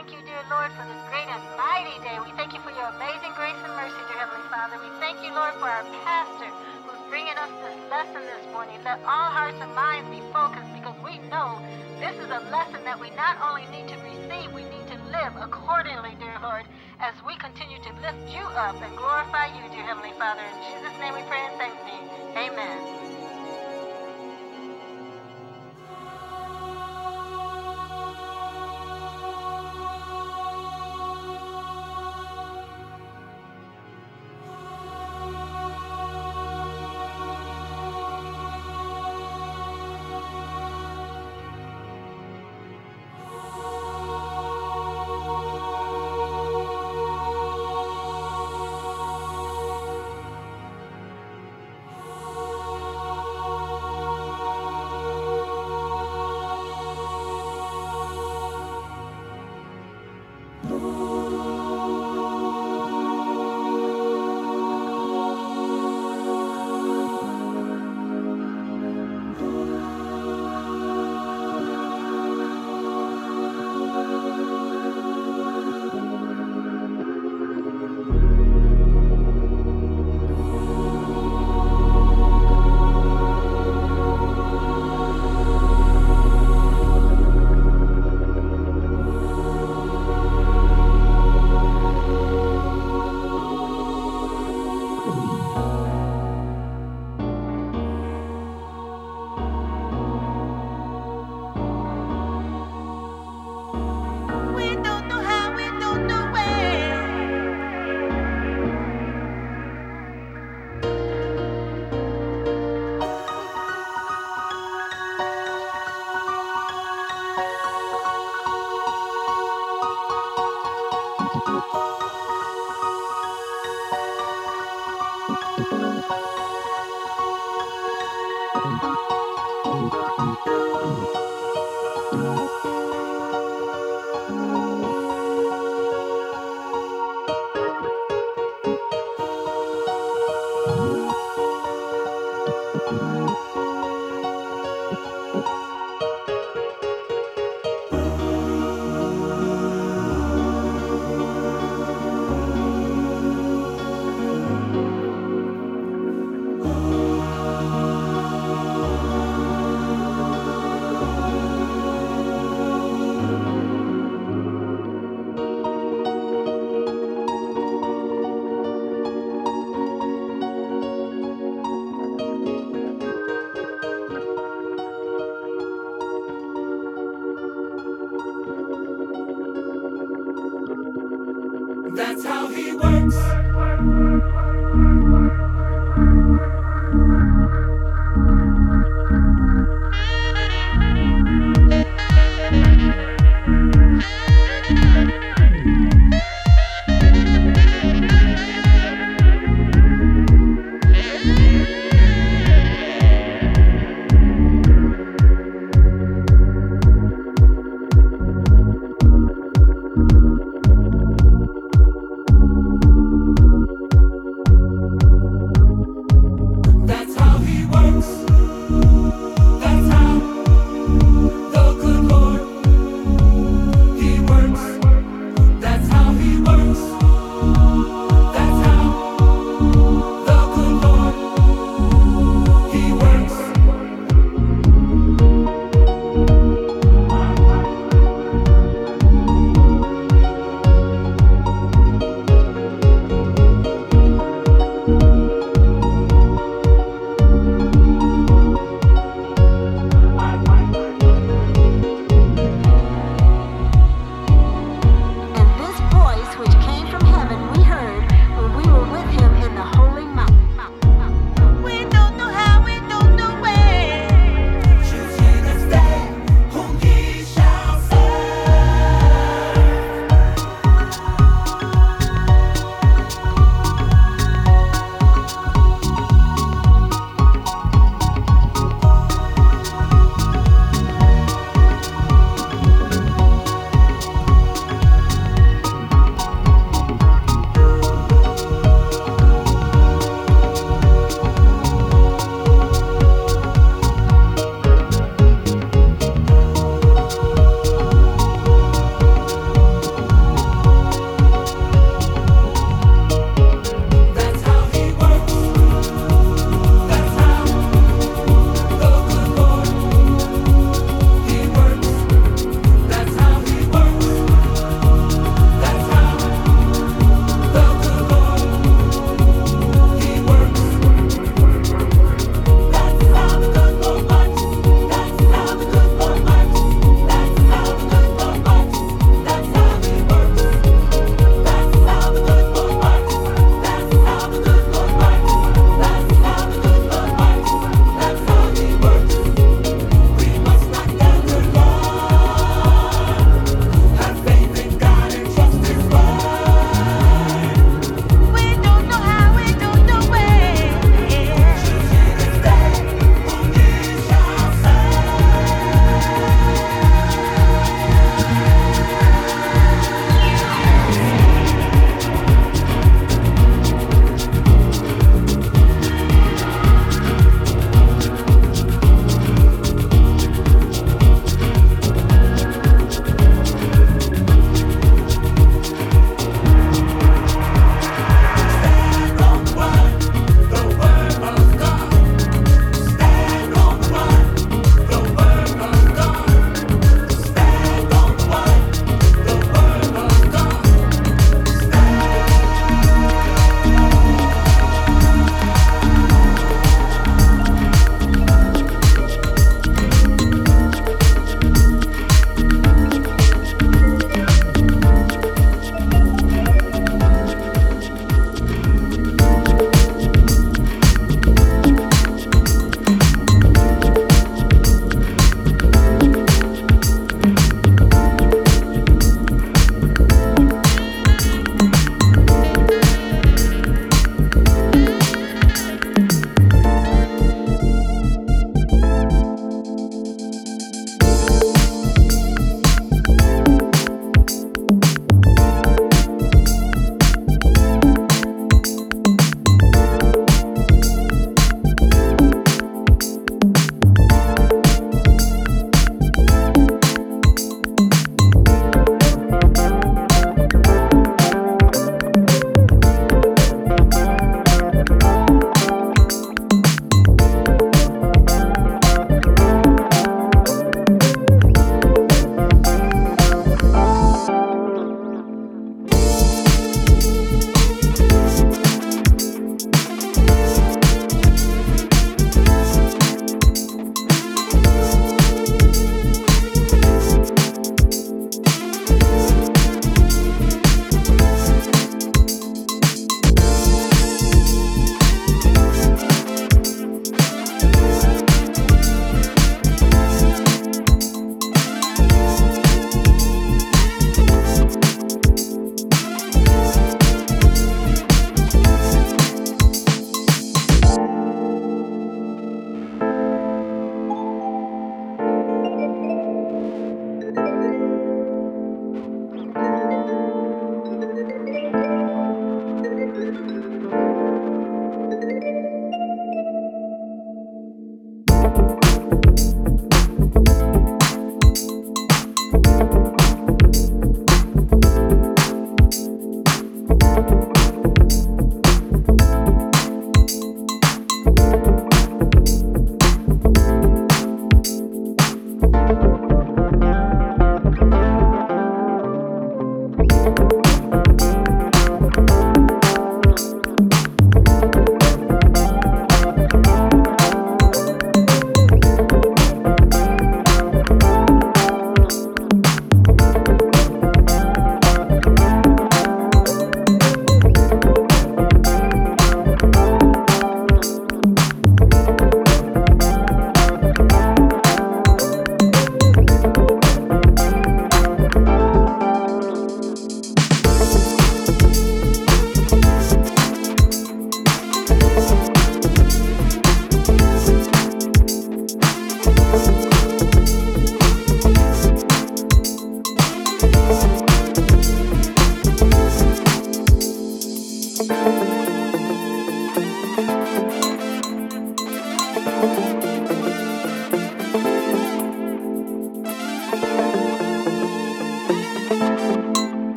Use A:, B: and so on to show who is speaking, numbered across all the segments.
A: thank you, dear Lord, for this great and mighty day. We thank you for your amazing grace and mercy, dear Heavenly Father. We thank you, Lord, for our pastor who's bringing us this lesson this morning. Let all hearts and minds be focused because we know this is a lesson that we not only need to receive, we need to live accordingly, dear Lord, as we continue to lift you up and glorify you, dear Heavenly Father. In Jesus' name we pray and thank thee. Amen.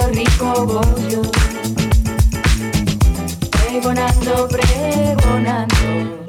B: Rico voy yo, pregonando,
C: pregonando.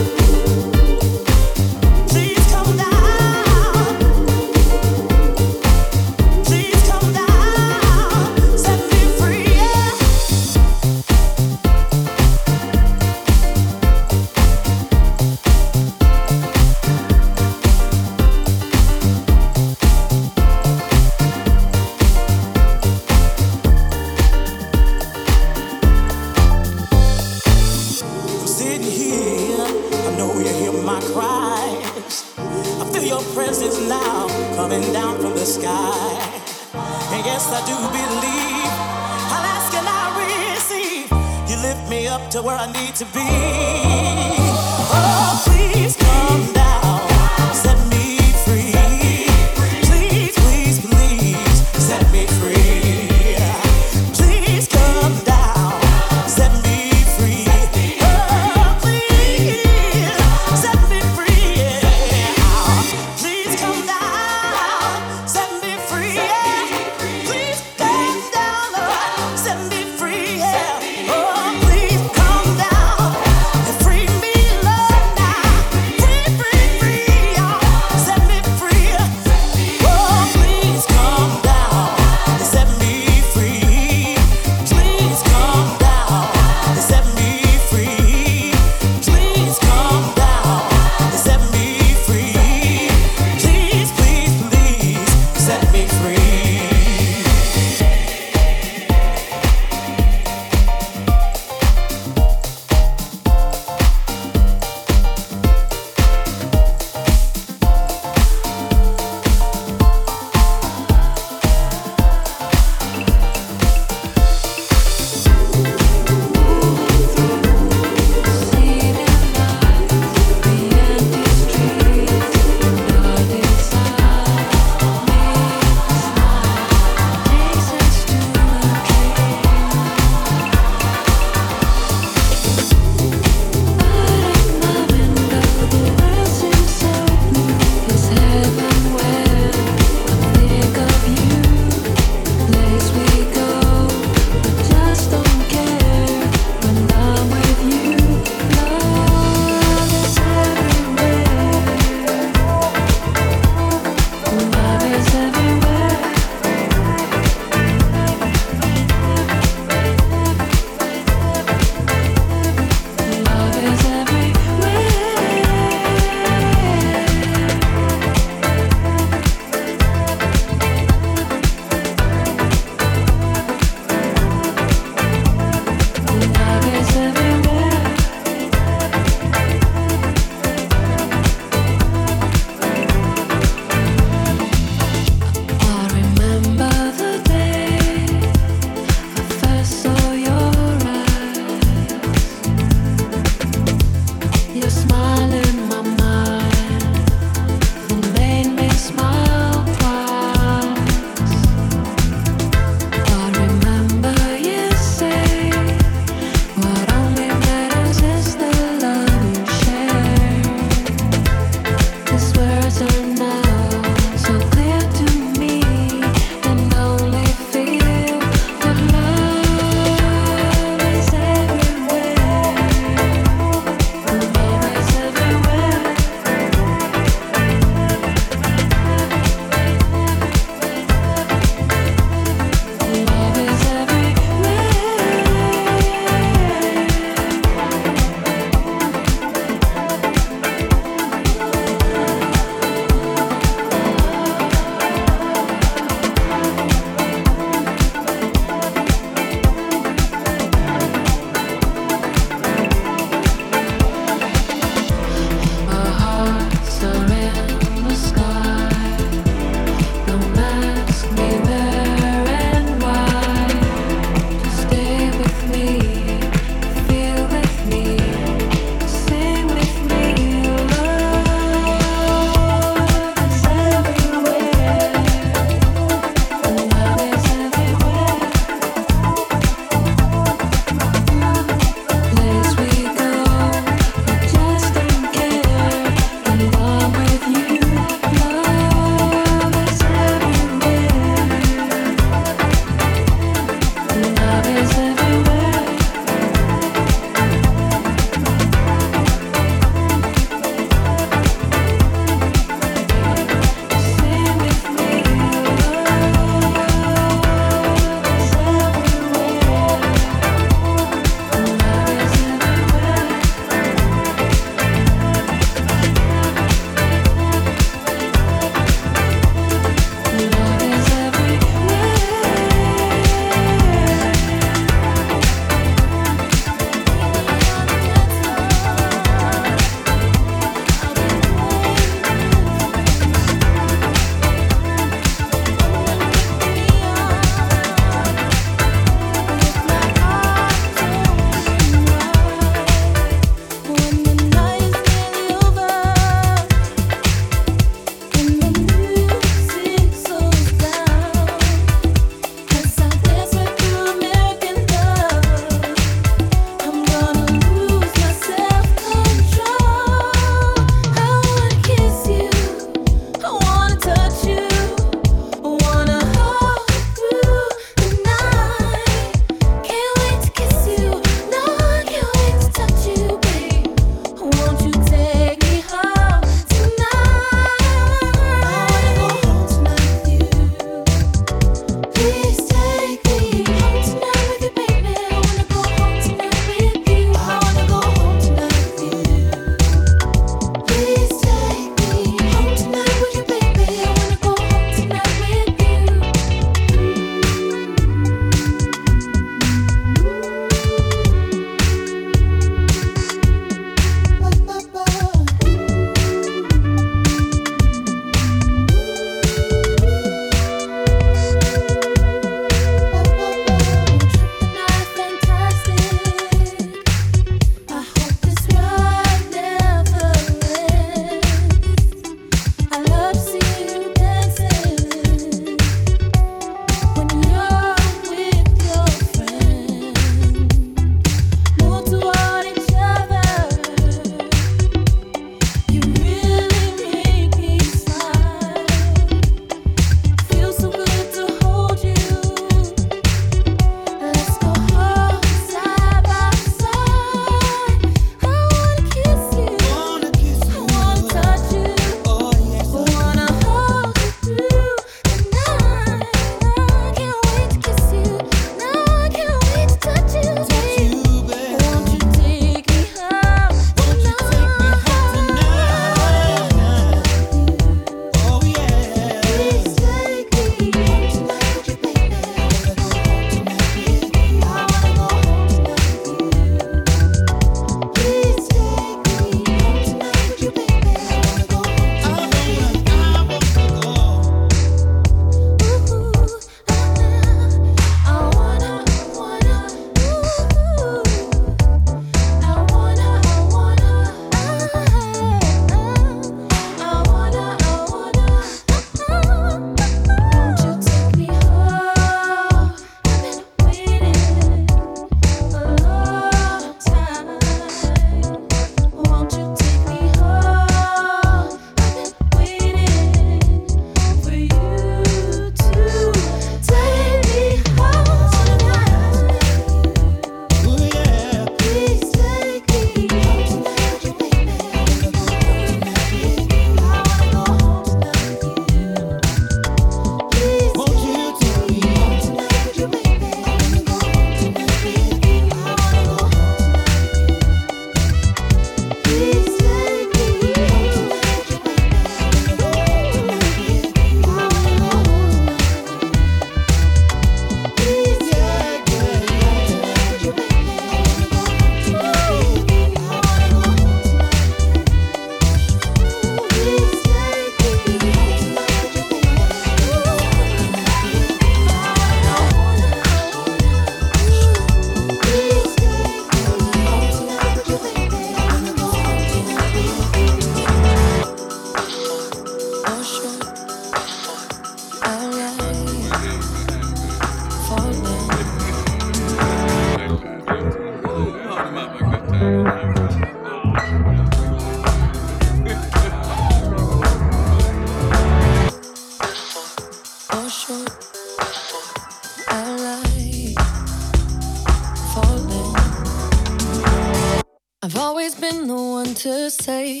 D: But